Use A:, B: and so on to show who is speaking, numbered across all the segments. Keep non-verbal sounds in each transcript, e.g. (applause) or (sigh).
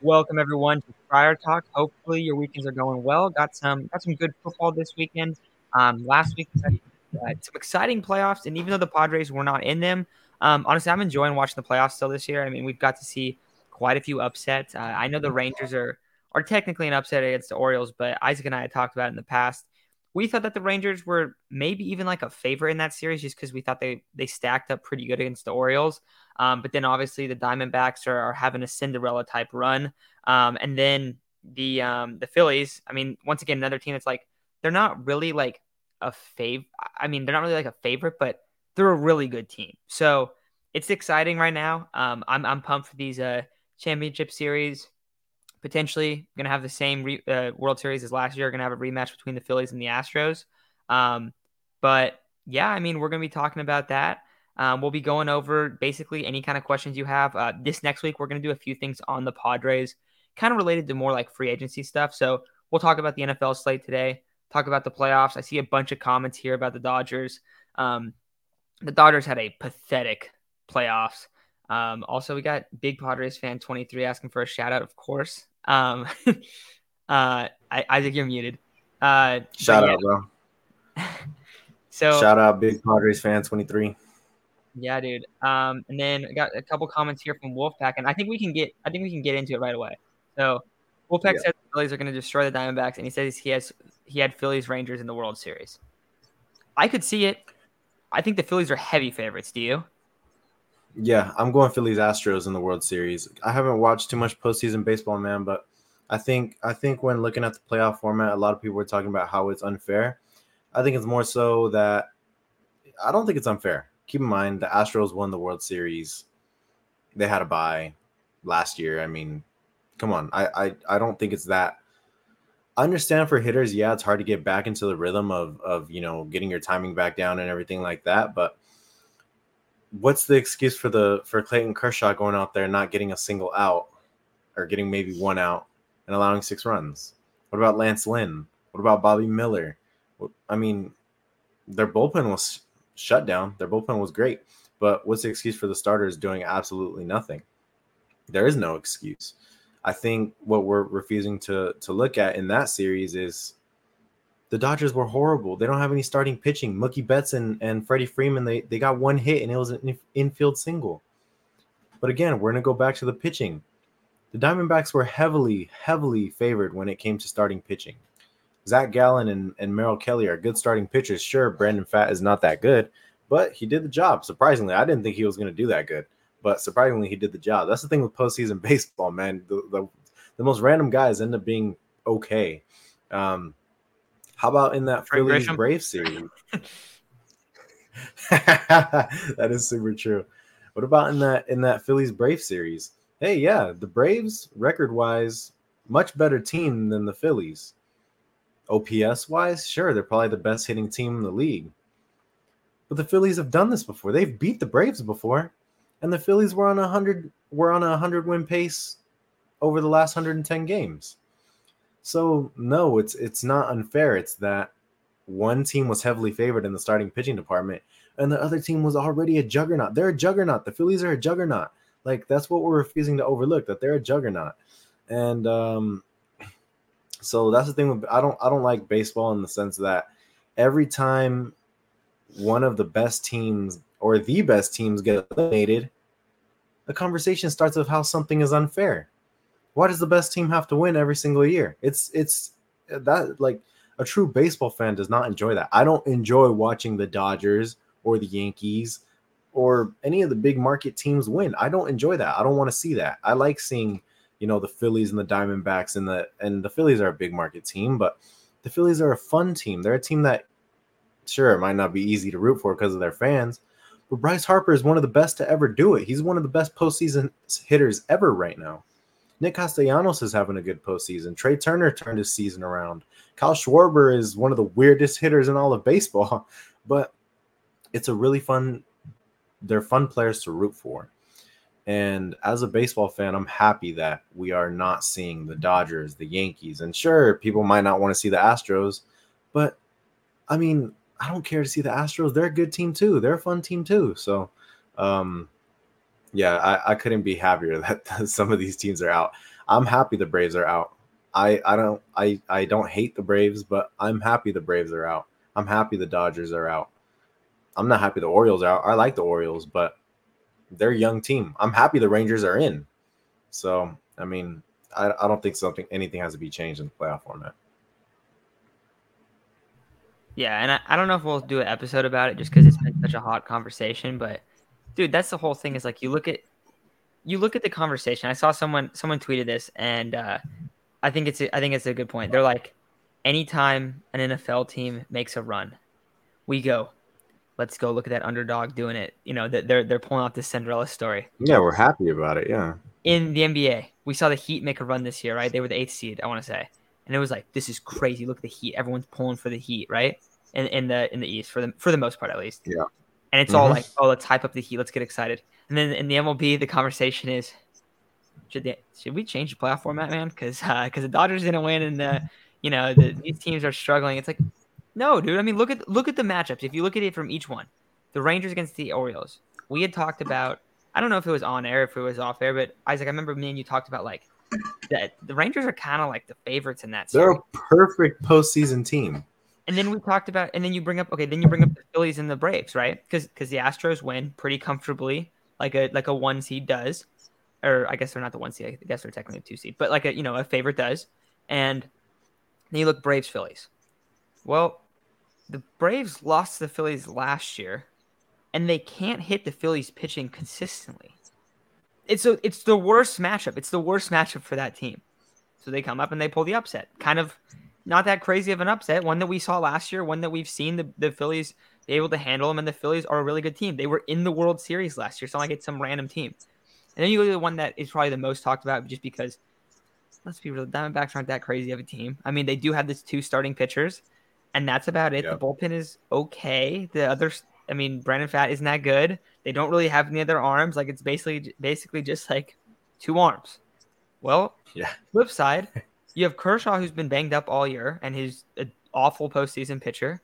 A: Welcome everyone to Friar Talk. Hopefully your weekends are going well. Got some got some good football this weekend. Um, last week uh, some exciting playoffs, and even though the Padres were not in them, um, honestly, I'm enjoying watching the playoffs still this year. I mean, we've got to see quite a few upsets. Uh, I know the Rangers are are technically an upset against the Orioles, but Isaac and I had talked about it in the past. We thought that the Rangers were maybe even like a favorite in that series just because we thought they they stacked up pretty good against the Orioles. Um, but then obviously the Diamondbacks are, are having a Cinderella type run. Um, and then the um, the Phillies, I mean, once again, another team that's like they're not really like a fav. I mean, they're not really like a favorite, but they're a really good team. So it's exciting right now. Um, I'm I'm pumped for these uh, championship series. Potentially going to have the same re- uh, World Series as last year. Going to have a rematch between the Phillies and the Astros. Um, but yeah, I mean, we're going to be talking about that. Um, we'll be going over basically any kind of questions you have. Uh, this next week, we're going to do a few things on the Padres, kind of related to more like free agency stuff. So we'll talk about the NFL slate today, talk about the playoffs. I see a bunch of comments here about the Dodgers. Um, the Dodgers had a pathetic playoffs. Um, also, we got big Padres fan 23 asking for a shout out, of course. Um, (laughs) uh, I, Isaac, you're muted. Uh,
B: shout out, bro. (laughs)
A: so
B: shout out, big Padres fan 23.
A: Yeah, dude. Um, and then I got a couple comments here from Wolfpack, and I think we can get I think we can get into it right away. So Wolfpack yeah. says the Phillies are going to destroy the Diamondbacks, and he says he has he had Phillies Rangers in the World Series. I could see it. I think the Phillies are heavy favorites. Do you?
B: Yeah, I'm going Phillies Astros in the World Series. I haven't watched too much postseason baseball, man, but I think I think when looking at the playoff format, a lot of people were talking about how it's unfair. I think it's more so that I don't think it's unfair keep in mind the Astros won the World Series. They had a bye last year. I mean, come on. I, I I don't think it's that. I understand for hitters, yeah, it's hard to get back into the rhythm of of you know getting your timing back down and everything like that. But what's the excuse for the for Clayton Kershaw going out there not getting a single out or getting maybe one out and allowing six runs? What about Lance Lynn? What about Bobby Miller? I mean, their bullpen was shut down. Their bullpen was great, but what's the excuse for the starters doing absolutely nothing? There is no excuse. I think what we're refusing to to look at in that series is the Dodgers were horrible. They don't have any starting pitching. Mookie Betts and, and Freddie Freeman, they, they got one hit and it was an infield single. But again, we're going to go back to the pitching. The Diamondbacks were heavily, heavily favored when it came to starting pitching. Zach Gallen and, and Merrill Kelly are good starting pitchers. Sure, Brandon Pfaadt is not that good, but he did the job. Surprisingly, I didn't think he was going to do that good, but surprisingly, he did the job. That's the thing with postseason (laughs) baseball, man. The, the, the most random guys end up being okay. Um, how about in that Phillies Brave series? (laughs) that is super true. What about in that in that Phillies Brave series? Hey, yeah, the Braves record wise, much better team than the Phillies. OPS wise, sure, they're probably the best hitting team in the league. But the Phillies have done this before. They've beat the Braves before, and the Phillies were on a hundred were on a hundred win pace over the last 110 games. So no, it's it's not unfair. It's that one team was heavily favored in the starting pitching department, and the other team was already a juggernaut. They're a juggernaut. The Phillies are a juggernaut. Like that's what we're refusing to overlook. That they're a juggernaut. And um, so that's the thing with I don't I don't like baseball in the sense that every time one of the best teams or the best teams get eliminated, the conversation starts with how something is unfair. Why does the best team have to win every single year? It's it's that like a true baseball fan does not enjoy that. I don't enjoy watching the Dodgers or the Yankees or any of the big market teams win. I don't enjoy that. I don't want to see that. I like seeing you know the Phillies and the Diamondbacks and the and the Phillies are a big market team, but the Phillies are a fun team. They're a team that sure it might not be easy to root for because of their fans, but Bryce Harper is one of the best to ever do it. He's one of the best postseason hitters ever right now. Nick Castellanos is having a good postseason. Trea Turner turned his season around. Kyle Schwarber is one of the weirdest hitters in all of baseball, (laughs) but it's a really fun. They're fun players to root for. And as a baseball fan, I'm happy that we are not seeing the Dodgers, the Yankees. And sure, people might not want to see the Astros, but I mean, I don't care to see the Astros. They're a good team too. They're a fun team too. So, um, yeah, I, I couldn't be happier (laughs) that some of these teams are out. I'm happy the Braves are out. I I don't I I don't hate the Braves, but I'm happy the Braves are out. I'm happy the Dodgers are out. I'm not happy the Orioles are out. I like the Orioles, but they're a young team. I'm happy the Rangers are in. So I mean, I, I don't think something anything has to be changed in the playoff format.
A: Yeah, and I, I don't know if we'll do an episode about it just because it's been such a hot conversation. But dude, that's the whole thing. Is like you look at you look at the conversation. I saw someone someone tweeted this, and uh, I think it's a, I think it's a good point. They're like, anytime an NFL team makes a run, we go, let's go look at that underdog doing it. You know, that they're they're pulling off this Cinderella story.
B: Yeah, we're happy about it. Yeah.
A: In the NBA, we saw the Heat make a run this year, right? They were the eighth seed, I want to say, and it was like, this is crazy. Look at the Heat. Everyone's pulling for the Heat, right? In in the in the East for the for the most part, at least.
B: Yeah.
A: And it's mm-hmm. all like, oh, let's hype up the Heat. Let's get excited. And then in the MLB, the conversation is, should they should we change the playoff format, man? Because because uh, the Dodgers didn't win, and the you know the, these teams are struggling. It's like, no, dude. I mean, look at look at the matchups. If you look at it from each one, the Rangers against the Orioles. We had talked about. I don't know if it was on air, if it was off air, but Isaac, I remember me and you talked about like that. The Rangers are kind of like the favorites in that.
B: Series. They're a perfect postseason team.
A: And then we talked about, and then you bring up, okay, then you bring up the Phillies and the Braves, right? Because because the Astros win pretty comfortably, like a like a one seed does, or I guess they're not the one seed. I guess they're technically a two seed, but like a you know a favorite does. And then you look Braves Phillies. Well, the Braves lost to the Phillies last year, and they can't hit the Phillies pitching consistently. It's a, it's the worst matchup. It's the worst matchup for that team. So they come up and they pull the upset. Kind of not that crazy of an upset. One that we saw last year, one that we've seen the, the Phillies be able to handle them, and the Phillies are a really good team. They were in the World Series last year. Not like it's some random team. And then you go to the one that is probably the most talked about just because let's be real, Diamondbacks aren't that crazy of a team. I mean, they do have this two starting pitchers, and that's about it. Yep. The bullpen is okay. The other I mean, Brandon Pfaadt isn't that good. They don't really have any other arms. Like it's basically basically just like two arms. Well,
B: yeah.
A: Flip side, (laughs) you have Kershaw who's been banged up all year and he's an awful postseason pitcher,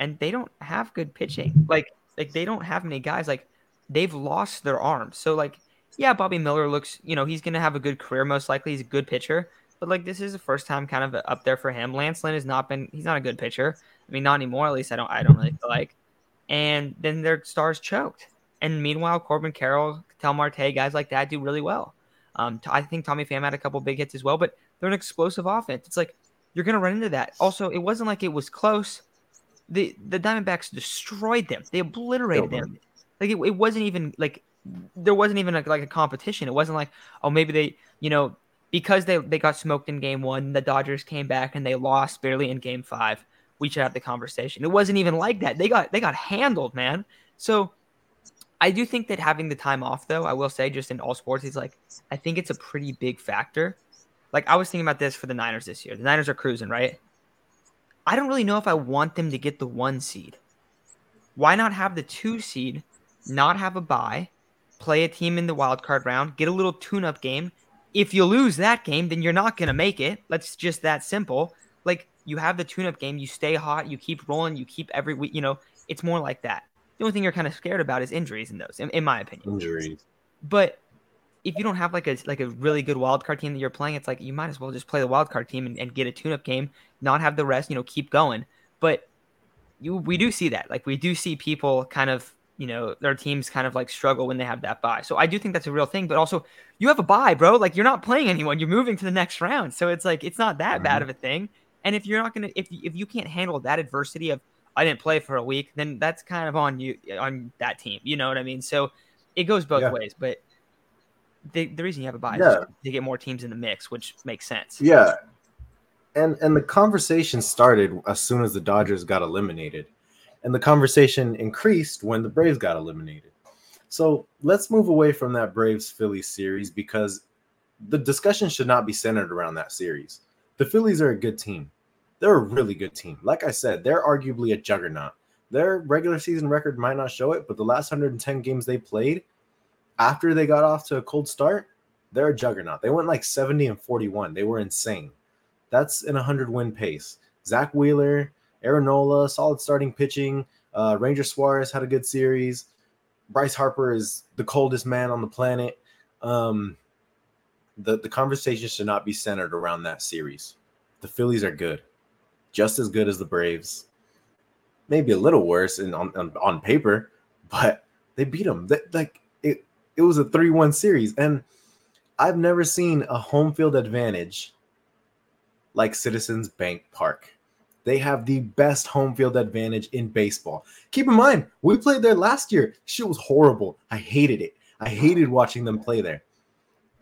A: and they don't have good pitching. Like like they don't have many guys. Like they've lost their arms. So like yeah, Bobby Miller looks you know he's gonna have a good career most likely. He's a good pitcher, but like this is the first time kind of up there for him. Lance Lynn has not been he's not a good pitcher. I mean, not anymore. At least I don't I don't really feel like and then their stars choked. And meanwhile, Corbin Carroll, Ketel Marte, guys like that do really well. Um, I think Tommy Pham had a couple big hits as well, but they're an explosive offense. It's like you're going to run into that. Also, it wasn't like it was close. The the Diamondbacks destroyed them. They obliterated them. Like it, it wasn't even like there wasn't even a, like a competition. It wasn't like oh maybe they you know because they they got smoked in game one. The Dodgers came back and they lost barely in game five we should have the conversation. It wasn't even like that. They got they got handled, man. So I do think that having the time off, though, I will say, just in all sports, is like I think it's a pretty big factor. Like I was thinking about this for the Niners this year. The Niners are cruising, right? I don't really know if I want them to get the one seed. Why not have the two seed, not have a bye, play a team in the wild card round, get a little tune up game. If you lose that game, then you're not going to make it. That's just that simple. Like you have the tune-up game, you stay hot, you keep rolling, you keep every week. You know, it's more like that. The only thing you're kind of scared about is injuries in those, in, in my opinion.
B: Injuries.
A: But if you don't have like a like a really good wild card team that you're playing, it's like you might as well just play the wild card team and, and get a tune-up game, not have the rest. You know, keep going. But you we do see that. Like we do see people kind of you know their teams kind of like struggle when they have that buy. So I do think that's a real thing. But also, you have a buy, bro. Like you're not playing anyone. You're moving to the next round. So it's like it's not that mm-hmm. bad of a thing. And if you're not gonna, if if you can't handle that adversity of I didn't play for a week, then that's kind of on you on that team. You know what I mean? So it goes both yeah. ways. But the the reason you have a bye yeah. is to get more teams in the mix, which makes sense.
B: Yeah. And and the conversation started as soon as the Dodgers got eliminated. And the conversation increased when the Braves got eliminated. So let's move away from that Braves Phillies series because the discussion should not be centered around that series. The Phillies are a good team they're a really good team. Like I said, they're arguably a juggernaut. Their regular season record might not show it, but the last 110 games they played after they got off to a cold start, they're a juggernaut. They went like 70 and 41. They were insane. That's in a 100 win pace. Zack Wheeler, Aaron Nola, solid starting pitching. Uh, Ranger Suarez had a good series. Bryce Harper is the coldest man on the planet. Um, the, the conversation should not be centered around that series. The Phillies are good, just as good as the Braves. Maybe a little worse in on, on, on paper, but they beat them. They, like it, was a 3-1 series. And I've never seen a home field advantage like Citizens Bank Park. They have the best home field advantage in baseball. Keep in mind, we played there last year. Shit was horrible. I hated it. I hated watching them play there.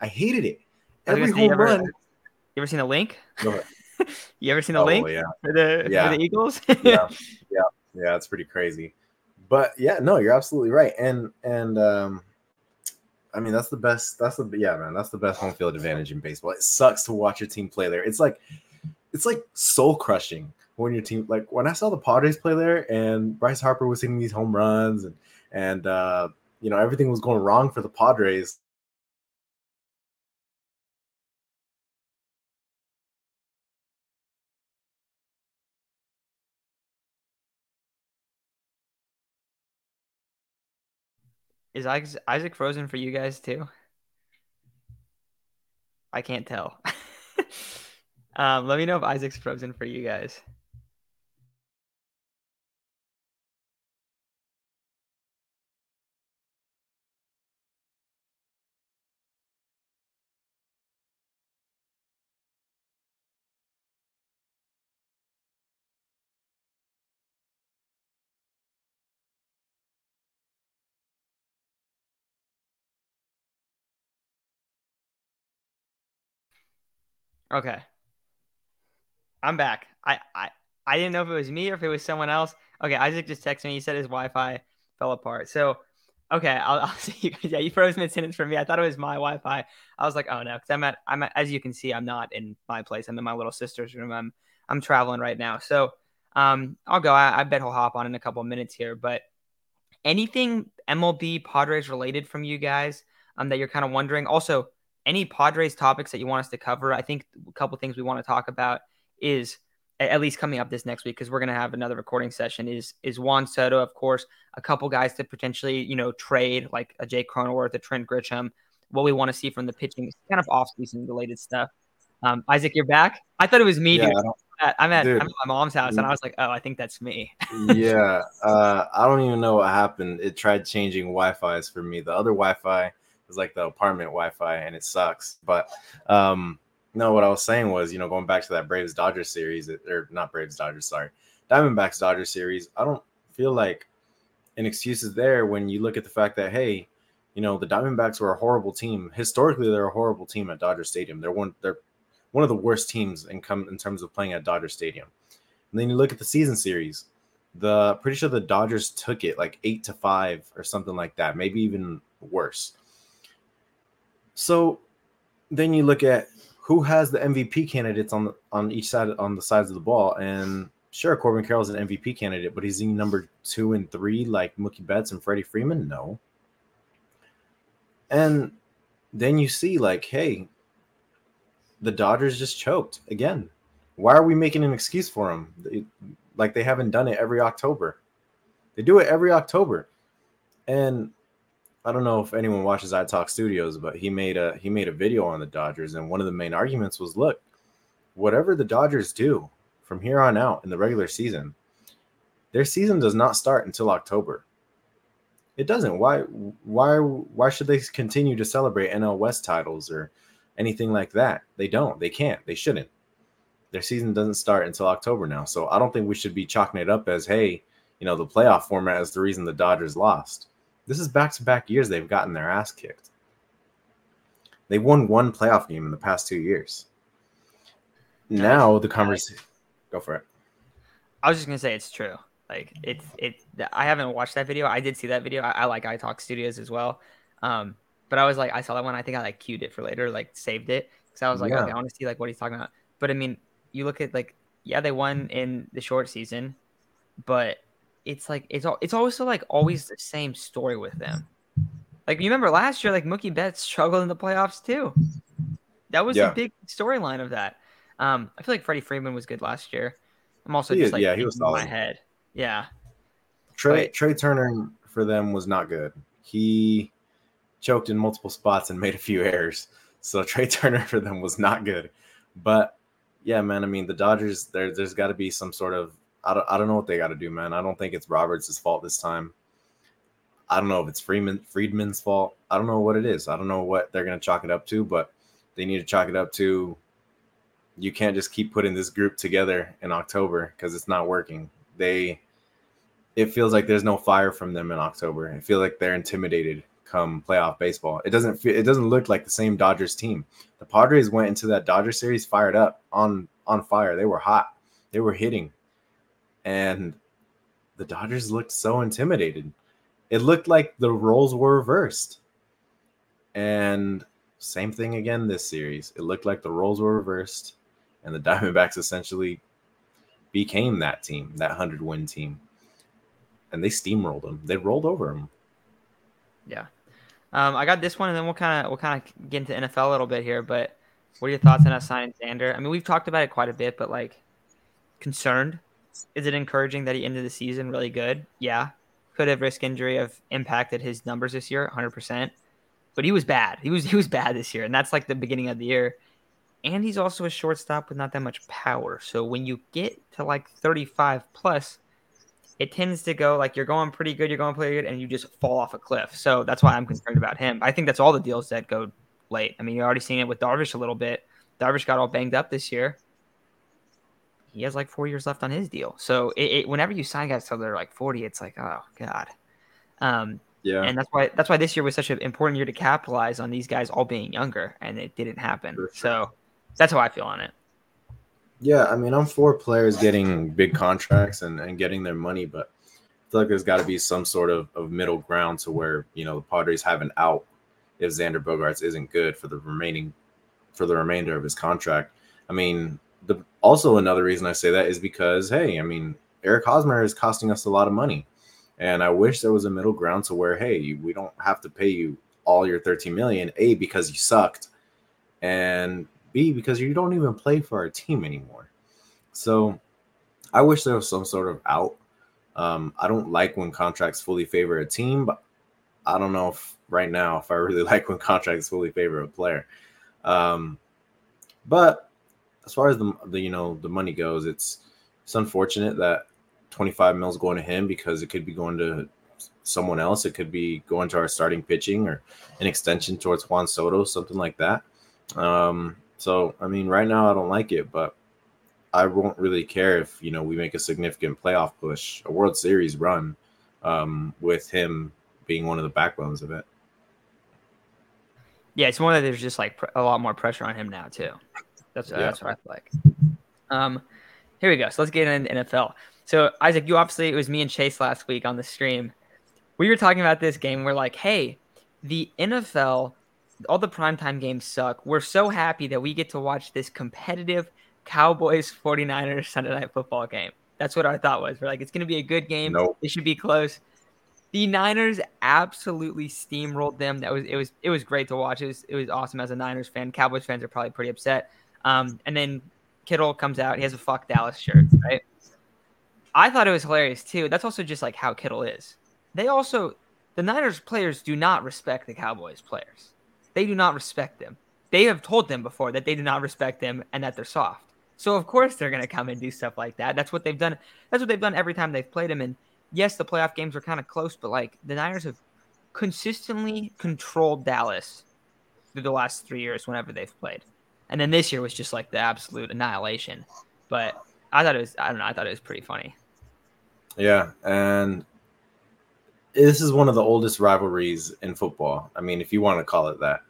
B: I hated it. Every home
A: you ever,
B: run.
A: You ever seen the
B: Linc? (laughs)
A: You ever seen the
B: Oh,
A: Linc
B: yeah.
A: for the
B: Yeah.
A: for the Eagles?
B: yeah, (laughs) yeah, yeah. It's pretty crazy, but yeah, no, you're absolutely right. And and um, I mean that's the best. That's the yeah, man. That's the best home field advantage in baseball. It sucks to watch your team play there. It's like it's like soul crushing when your team like when I saw the Padres play there and Bryce Harper was hitting these home runs and and uh, you know everything was going wrong for the Padres.
A: Is Isaac, frozen for you guys too? I can't tell. (laughs) um, let me know if Isaac's frozen for you guys. Okay. I'm back. I, I I didn't know if it was me or if it was someone else. Okay, Isaac just texted me. He said his Wi-Fi fell apart. So, okay, I'll, (laughs) I'll see you. Yeah, you froze mid sentence for me. I thought it was my Wi-Fi. I was like, oh no, because I'm at I'm at, as you can see, I'm not in my place. I'm in my little sister's room. I'm I'm traveling right now. So, um, I'll go. I, I bet he'll hop on in a couple of minutes here. But anything MLB Padres related from you guys um that you're kind of wondering? Also, any Padres topics that you want us to cover? I think a couple things we want to talk about is at least coming up this next week because we're going to have another recording session is is Juan Soto of course a couple guys to potentially you know trade like a Jake Cronenworth a Trent Grisham what we want to see from the pitching kind of off season related stuff um, Isaac you're back I thought it was me
B: Yeah,
A: dude. I'm, at,
B: Dude.
A: I'm at my mom's house and I was like oh I think that's me (laughs)
B: yeah, uh, I don't even know what happened. It tried changing Wi-Fi's for me. The other Wi-Fi is like the apartment Wi-Fi, and it sucks. But um, no, what I was saying was, you know, going back to that Braves Dodgers series, or not Braves Dodgers, sorry, Diamondbacks Dodgers series. I don't feel like an excuse is there when you look at the fact that hey, you know, the Diamondbacks were a horrible team. Historically, they're a horrible team at Dodger Stadium. They're one. They're one of the worst teams in come in terms of playing at Dodger Stadium. And then you look at the season series. The pretty sure the Dodgers took it like eight to five or something like that, maybe even worse. So then you look at who has the MVP candidates on the on each side on the sides of the ball, and sure, Corbin Carroll's an MVP candidate, but is he number two and three like Mookie Betts and Freddie Freeman? No. And then you see like, hey, the Dodgers just choked again. Why are we making an excuse for them? Like they haven't done it every October. They do it every October. And I don't know if anyone watches iTalk Studios, but he made a he made a video on the Dodgers, and one of the main arguments was, look, whatever the Dodgers do from here on out in the regular season, their season does not start until October. It doesn't. Why why why should they continue to celebrate NL West titles or anything like that? They don't. They can't. They shouldn't. Their season doesn't start until October now. So I don't think we should be chalking it up as, hey, you know, the playoff format is the reason the Dodgers lost. This is back to back years they've gotten their ass kicked. They won one playoff game in the past two years. Now the conversation. Go for it.
A: I was just gonna say it's true. Like it's it. I haven't watched that video. I did see that video. I, I like iTalk Studios as well. Um, but I was like, I saw that one. I think I like queued it for later, like saved it because I was like,
B: Yeah.
A: okay, I want to see like what he's talking about. But I mean, you look at like, yeah, they won in the short season, but it's like it's all it's also like always the same story with them. Like you remember last year, like Mookie Betts struggled in the playoffs too. That was
B: Yeah.
A: the big storyline of that. Um, I feel like Freddie Freeman was good last year. I'm also
B: He
A: just
B: is-
A: like
B: yeah, he was
A: in my
B: solid.
A: head. Yeah,
B: Trea
A: Right.
B: Trea Turner for them was not good. He choked in multiple spots and (laughs) made a few errors. So (laughs) Trea Turner for them was not good. But yeah, man, I mean the Dodgers there there's got to be some sort of I don't I don't know what they got to do, man. I don't think it's Roberts' fault this time. I don't know if it's Freeman Friedman's fault. I don't know what it is. I don't know what they're gonna chalk it up to, but they need to chalk it up to you can't just keep putting this group together in October because it's not working. They it feels like there's no fire from them in October. I feel like they're intimidated come playoff baseball. It doesn't feel, it doesn't look like the same Dodgers team. The Padres went into that Dodger series fired up on on fire. They were hot. They were hitting. And the Dodgers looked so intimidated. It looked like the roles were reversed. And same thing again this series. It looked like the roles were reversed and the Diamondbacks essentially became that team, that 100 win team and they steamrolled them. They rolled over them.
A: Yeah. Um, I got this one, and then we'll kind of we'll kind of get into NFL a little bit here. But what are your thoughts on us signing Xander? I mean, we've talked about it quite a bit, but like, concerned. Is it encouraging that he ended the season really good? Yeah. Could have risk injury have impacted his numbers this year, 100. percent But he was bad. He was (laughs) he was bad this year, and that's like the beginning of the year. And he's also a shortstop with not that much power. So when you get to like 35 plus, it tends to go like you're going pretty good, you're going pretty good, and you just fall off a cliff. So that's why I'm concerned about him. I think that's all the deals that go late. I mean, you're already seeing it with Darvish a little bit. Darvish got all banged up this year. He has like four years left on his deal. So it, it, whenever you sign guys till they're like 40, it's like, oh god. Um, yeah. And that's why that's why this year was such an important year to capitalize on these guys all being younger, and it didn't happen. Sure. So that's how I feel on it.
B: Yeah, I mean, I'm for players getting big contracts and, and getting their money, but I feel like there's got to be some sort of, of middle ground to where you know the Padres have an out if Xander Bogaerts isn't good for the remaining for the remainder of his contract. I mean, the also another reason I say that is because hey, I mean, Eric Hosmer is costing us a lot of money, and I wish there was a middle ground to where hey, we don't have to pay you all your 13 million, a because you sucked, and B, because you don't even play for our team anymore. So I wish there was some sort of out. Um, I don't like when contracts fully favor a team, but I don't know if right now if I really (laughs) like when contracts fully favor a player. Um, but as far as the, the you know the money goes, it's it's unfortunate that 25 mils going to him because it could be going to someone else. It could be going to our starting pitching or an extension towards Juan Soto, something like that. Um, so, I mean, right now I don't like it, but I won't really care if, you know, we make a significant playoff push, a World Series run um, with him being one of the backbones of it.
A: Yeah, it's more that there's just like a lot more pressure on him now, too. That's, yeah. that's what I feel like. Um, here we go. So let's get into NFL. So, Isaac, you obviously, it was me and Chase last week on the stream. We were talking about this game. We're like, hey, the NFL all the primetime games suck. We're so happy that we get to watch this competitive Cowboys 49ers Sunday night football game. That's what our thought was. We're like, it's going to be a good game. Nope. It should be close. The Niners absolutely steamrolled them. That was it was it was great to watch. It was it was awesome as a Niners fan. Cowboys fans are probably pretty upset. Um, and then Kittle comes out. He has a fuck Dallas shirt, right? I thought it was hilarious too. That's also just like how Kittle is. They also the Niners players do not respect the Cowboys players. They do not respect them. They have told them before that they do not respect them and that they're soft. So of course they're going to come and do stuff like that. That's what they've done. That's what they've done every time they've played them. And yes, the playoff games were kind of close, but like the Niners have consistently controlled Dallas through the last three years whenever they've played. And then this year was just like the absolute annihilation. But I thought it was I don't know, I thought it was pretty funny.
B: Yeah, and this is one of the oldest rivalries in football. I mean, if you want to call it that.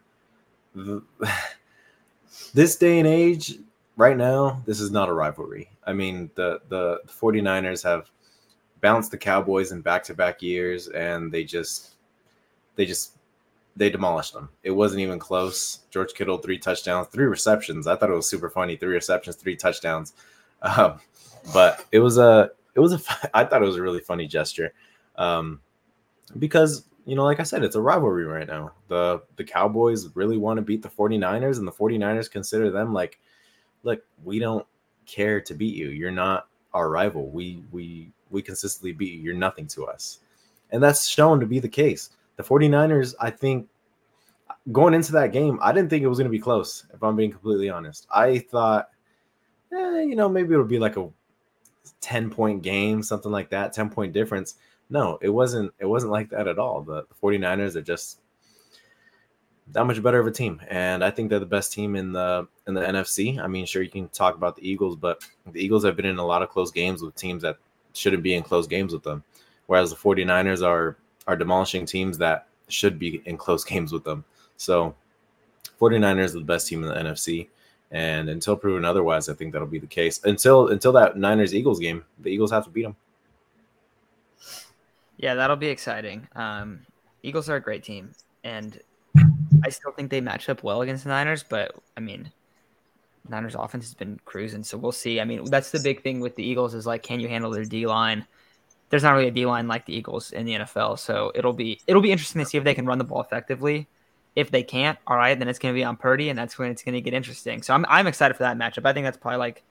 B: (laughs) this day and age, right now, this is not a rivalry. I mean, the, the, the 49ers have bounced the Cowboys in back-to-back years and they just they just they demolished them. It wasn't even close. George Kittle three touchdowns, three receptions. I thought it was super funny. Three receptions, three touchdowns. Um, but it was a it was a (laughs) I thought it was a really funny gesture. Um, because you know like i said it's a rivalry right now the the cowboys really want to beat the 49ers and the 49ers consider them like look we don't care to beat you you're not our rival we we we consistently beat you you're nothing to us and that's shown to be the case the 49ers i think going into that game, I didn't think it was going to be close. If I'm being completely honest, I thought, eh, you know, maybe it'll be like a 10 point game, something like that, 10 point difference. No, it wasn't. It wasn't like that at all. The, the 49ers are just that much better of a team, and I think they're the best team in the in the NFC. I mean, sure you can talk about the Eagles, but the Eagles have been in a lot of close games with teams that shouldn't be in close games with them, whereas the 49ers are are demolishing teams that should be in close (laughs) games with them. So 49ers are the best team in the NFC. And until proven otherwise, I think that'll be the case. Until until that Niners Eagles game, the Eagles have to beat them.
A: Yeah, that'll be exciting. Um, Eagles are a great team, and I still think they match up well against the Niners. But I mean, Niners offense has been cruising, so we'll see. I mean, that's the big thing with the Eagles is like, can you handle their D line? There's not really a D line like the Eagles in the NFL, so it'll be it'll be interesting to see if they can run the ball effectively. If they can't, all right, then it's going to be on Purdy, and that's when it's going to get interesting. So I'm I'm excited for that matchup. I think that's probably like,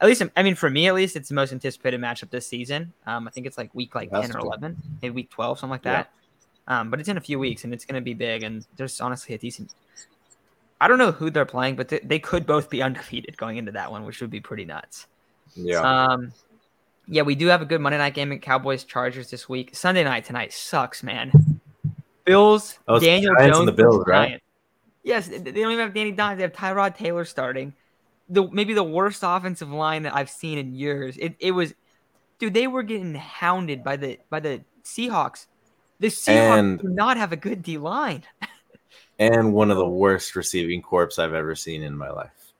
A: at least I mean for me at least, it's the most anticipated matchup this season. Um, I think it's like week like that's ten or eleven, maybe week twelve, something like that. Yeah. Um, but it's in a few weeks, and it's going to be big. And there's honestly a decent. I don't know who they're playing, but they, they could both be (laughs) undefeated going into that one, which would be pretty nuts.
B: Yeah.
A: Um, yeah, we do have a good Monday night game at Cowboys Chargers this week. Sunday night tonight sucks, man. Bills,
B: oh,
A: Daniel
B: Giants
A: Jones,
B: and the Bills, right?
A: Yes, they don't even have Danny Dimes. They have Tyrod Taylor starting. The maybe the worst offensive line that I've seen in years. It, it was, dude. They were getting hounded by the by the Seahawks. The Seahawks
B: And-
A: do not have a good D line. (laughs)
B: And one of the worst receiving corps I've ever seen in my life.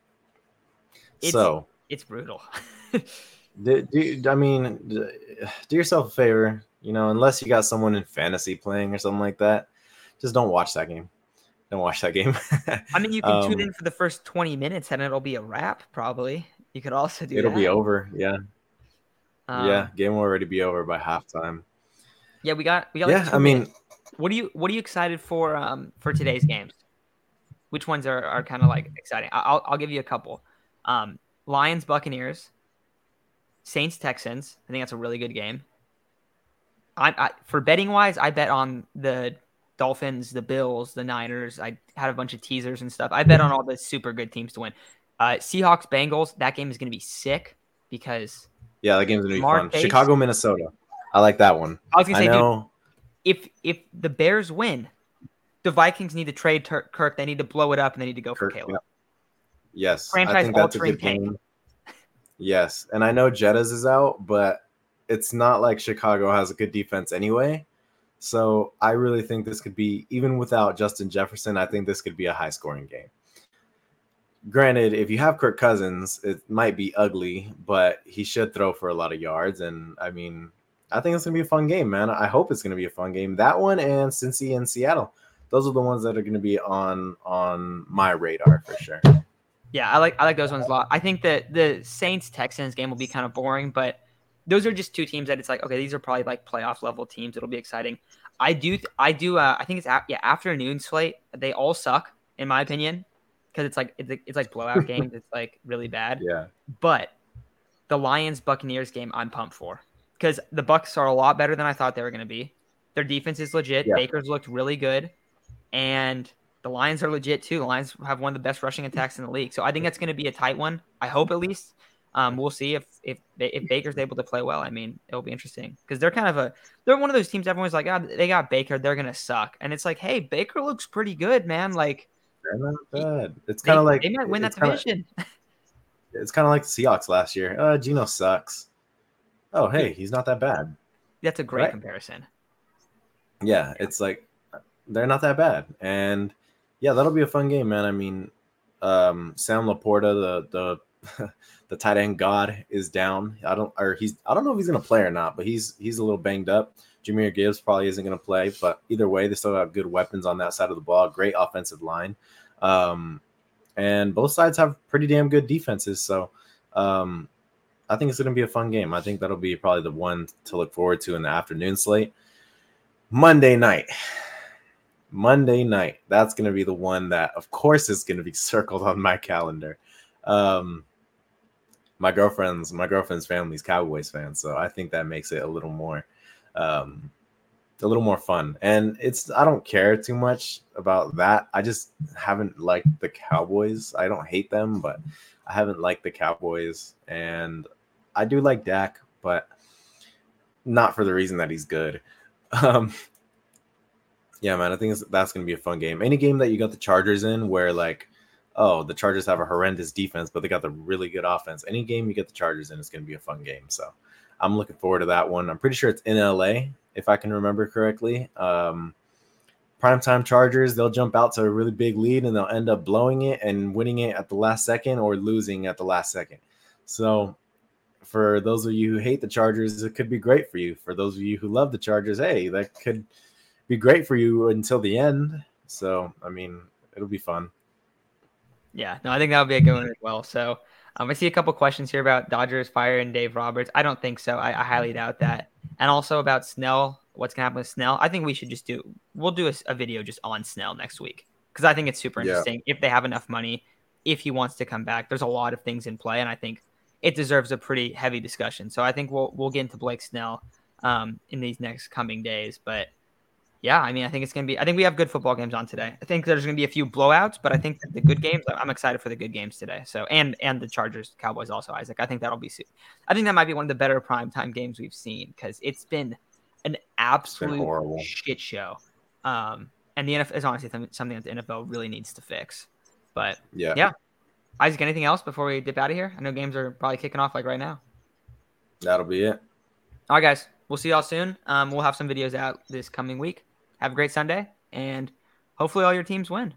A: It's-
B: so,
A: It's brutal. (laughs)
B: do, do, I mean, do yourself a favor, you know, unless you got someone in fantasy playing or something like that, just don't watch that game. Don't watch that game. (laughs)
A: I mean, you can tune
B: Um,
A: in for the first twenty minutes and it'll be a wrap. Probably you could also do.
B: It'll be over. Yeah.
A: Um,
B: yeah. Game will already be over by halftime.
A: yeah. We got we got.
B: Yeah.
A: two
B: I mean.
A: What are you What are you excited for? Um, for today's games, which ones are, are kind of like exciting? I'll I'll give you a couple. Um, Lions Buccaneers, Saints Texans. I think that's a really good game. I, I for betting wise, I bet on the Dolphins, the Bills, the Niners. I had a bunch of teasers and stuff. I bet on all the super good teams to win. Uh, Seahawks Bengals. That game is going to be sick because
B: yeah, that game's going to be
A: Ja'Marr
B: fun.
A: Chase.
B: Chicago, Minnesota. I like that one.
A: I was going to say, dude, if if the Bears win, the Vikings need to trade Tur- Kirk. They need to blow it up and they need to go for
B: Kirk,
A: Caleb.
B: yeah. Yes.
A: Franchise
B: I think that's a
A: altering
B: good
A: tank.
B: game. Yes. And I know Jettas is out, but it's not like Chicago has a good defense anyway. So I really think this could be, even without Justin Jefferson, I think this could be a high scoring game. Granted, if you have Kirk Cousins, it might be ugly, but he should throw for a lot of yards. And I mean, I think it's going to be a fun game, man. I hope it's going to be a fun game. That one and Cincy and Seattle. Those are the ones that are going to be on on my radar for sure.
A: Yeah, I like I like those ones a lot. I think that the Saints Texans game will be kind of boring, but those are just two teams that it's like okay, these are probably like playoff level teams. It'll be exciting. I do I do uh, I think it's a, yeah afternoon slate. They all suck in my opinion because it's like it's, it's like blowout (laughs) games. It's like really bad.
B: Yeah.
A: But the Lions Buccaneers game, I'm pumped for because the Bucs are a lot better than I thought they were going to be. Their defense is legit.
B: Yeah.
A: Baker's looked really good, and the Lions are legit too. The Lions have one of the best rushing attacks in the league, so I think that's going to be a tight one. I hope at least. Um, we'll see if if if Baker's able to play well. I mean, it'll be interesting because they're kind of a they're one of those teams. Everyone's like, oh, they got Baker, they're gonna suck, and it's like, hey, Baker looks pretty good, man. Like,
B: They're not bad. It's kind of like
A: they might win that
B: it's kinda- (laughs) it's kind of like the Seahawks last year. Uh, Geno sucks. Oh, hey, he's not that bad.
A: That's a great
B: Right.
A: comparison.
B: Yeah, it's like they're not that bad, and yeah, that'll be a fun game, man. I mean, um, Sam Laporta, the the (laughs) the tight end god, is down. I don't, or he's, I don't know if he's gonna play or not, but he's he's a little banged up. Jahmyr Gibbs probably isn't gonna play, but either way, they still got good weapons on that side of the ball. Great offensive line, um, and both sides have pretty damn good defenses. So, um, I think it's gonna be a fun game. I think that'll be probably the one to look forward to in the afternoon slate. Monday night. Monday night. That's going to be the one that, of course, is going to be (laughs) circled on my calendar. Um, my girlfriend's my girlfriend's family's Cowboys fan, so I think that makes it a little more um, a little more fun. And it's I don't care too much about that. I just haven't liked the Cowboys. I don't hate them, but I haven't liked the Cowboys. And I do like Dak, but not for the reason that he's good. (laughs) Um, yeah, man, I think that's going to be a fun game. Any game that you got the Chargers in where like, oh, the Chargers have a horrendous defense, but they got the really good offense. Any game you get the Chargers in is going to be a fun game. So I'm looking forward to that one. I'm pretty sure it's in LA, if I can remember correctly. Um, primetime Chargers, they'll jump out to a really big lead and they'll end up blowing it and winning it at the last second or losing at the last second. So for those of you who hate the Chargers, it could be great for you. For those of you who love the Chargers, hey, that could – be great for you until the end. So, I mean, it'll be fun.
A: Yeah, no, I think that'll be a good one as well. So, um, I see a couple questions here about Dodgers firing Dave Roberts. I don't think so. I, I highly doubt that. And also about Snell, what's gonna happen with Snell? I think we should just do. We'll do a, a video just on Snell next week because I think it's super interesting. Yeah. If they have enough money, if he wants to come back, there's a lot of things in play, and I think it deserves a pretty heavy discussion. So I think we'll we'll get into Blake Snell um, in these next coming days, but yeah, I mean, I think it's going to be. I think we have good football games on today. I think there's going to be a few blowouts, but I think the good games. I'm excited for the good games today. So and and the Chargers Cowboys also, Isaac. I think that'll be. I think that might be one of the better primetime games we've seen because it's been an absolute shit show. Um, and the NFL is honestly something that the NFL really needs to fix. But yeah, yeah. Isaac, anything else before we dip out of here? I know games are probably kicking off like right now.
B: That'll be it.
A: All right, guys. We'll see y'all soon. Um, we'll have some videos out this coming week. Have a great Sunday, and hopefully all your teams win.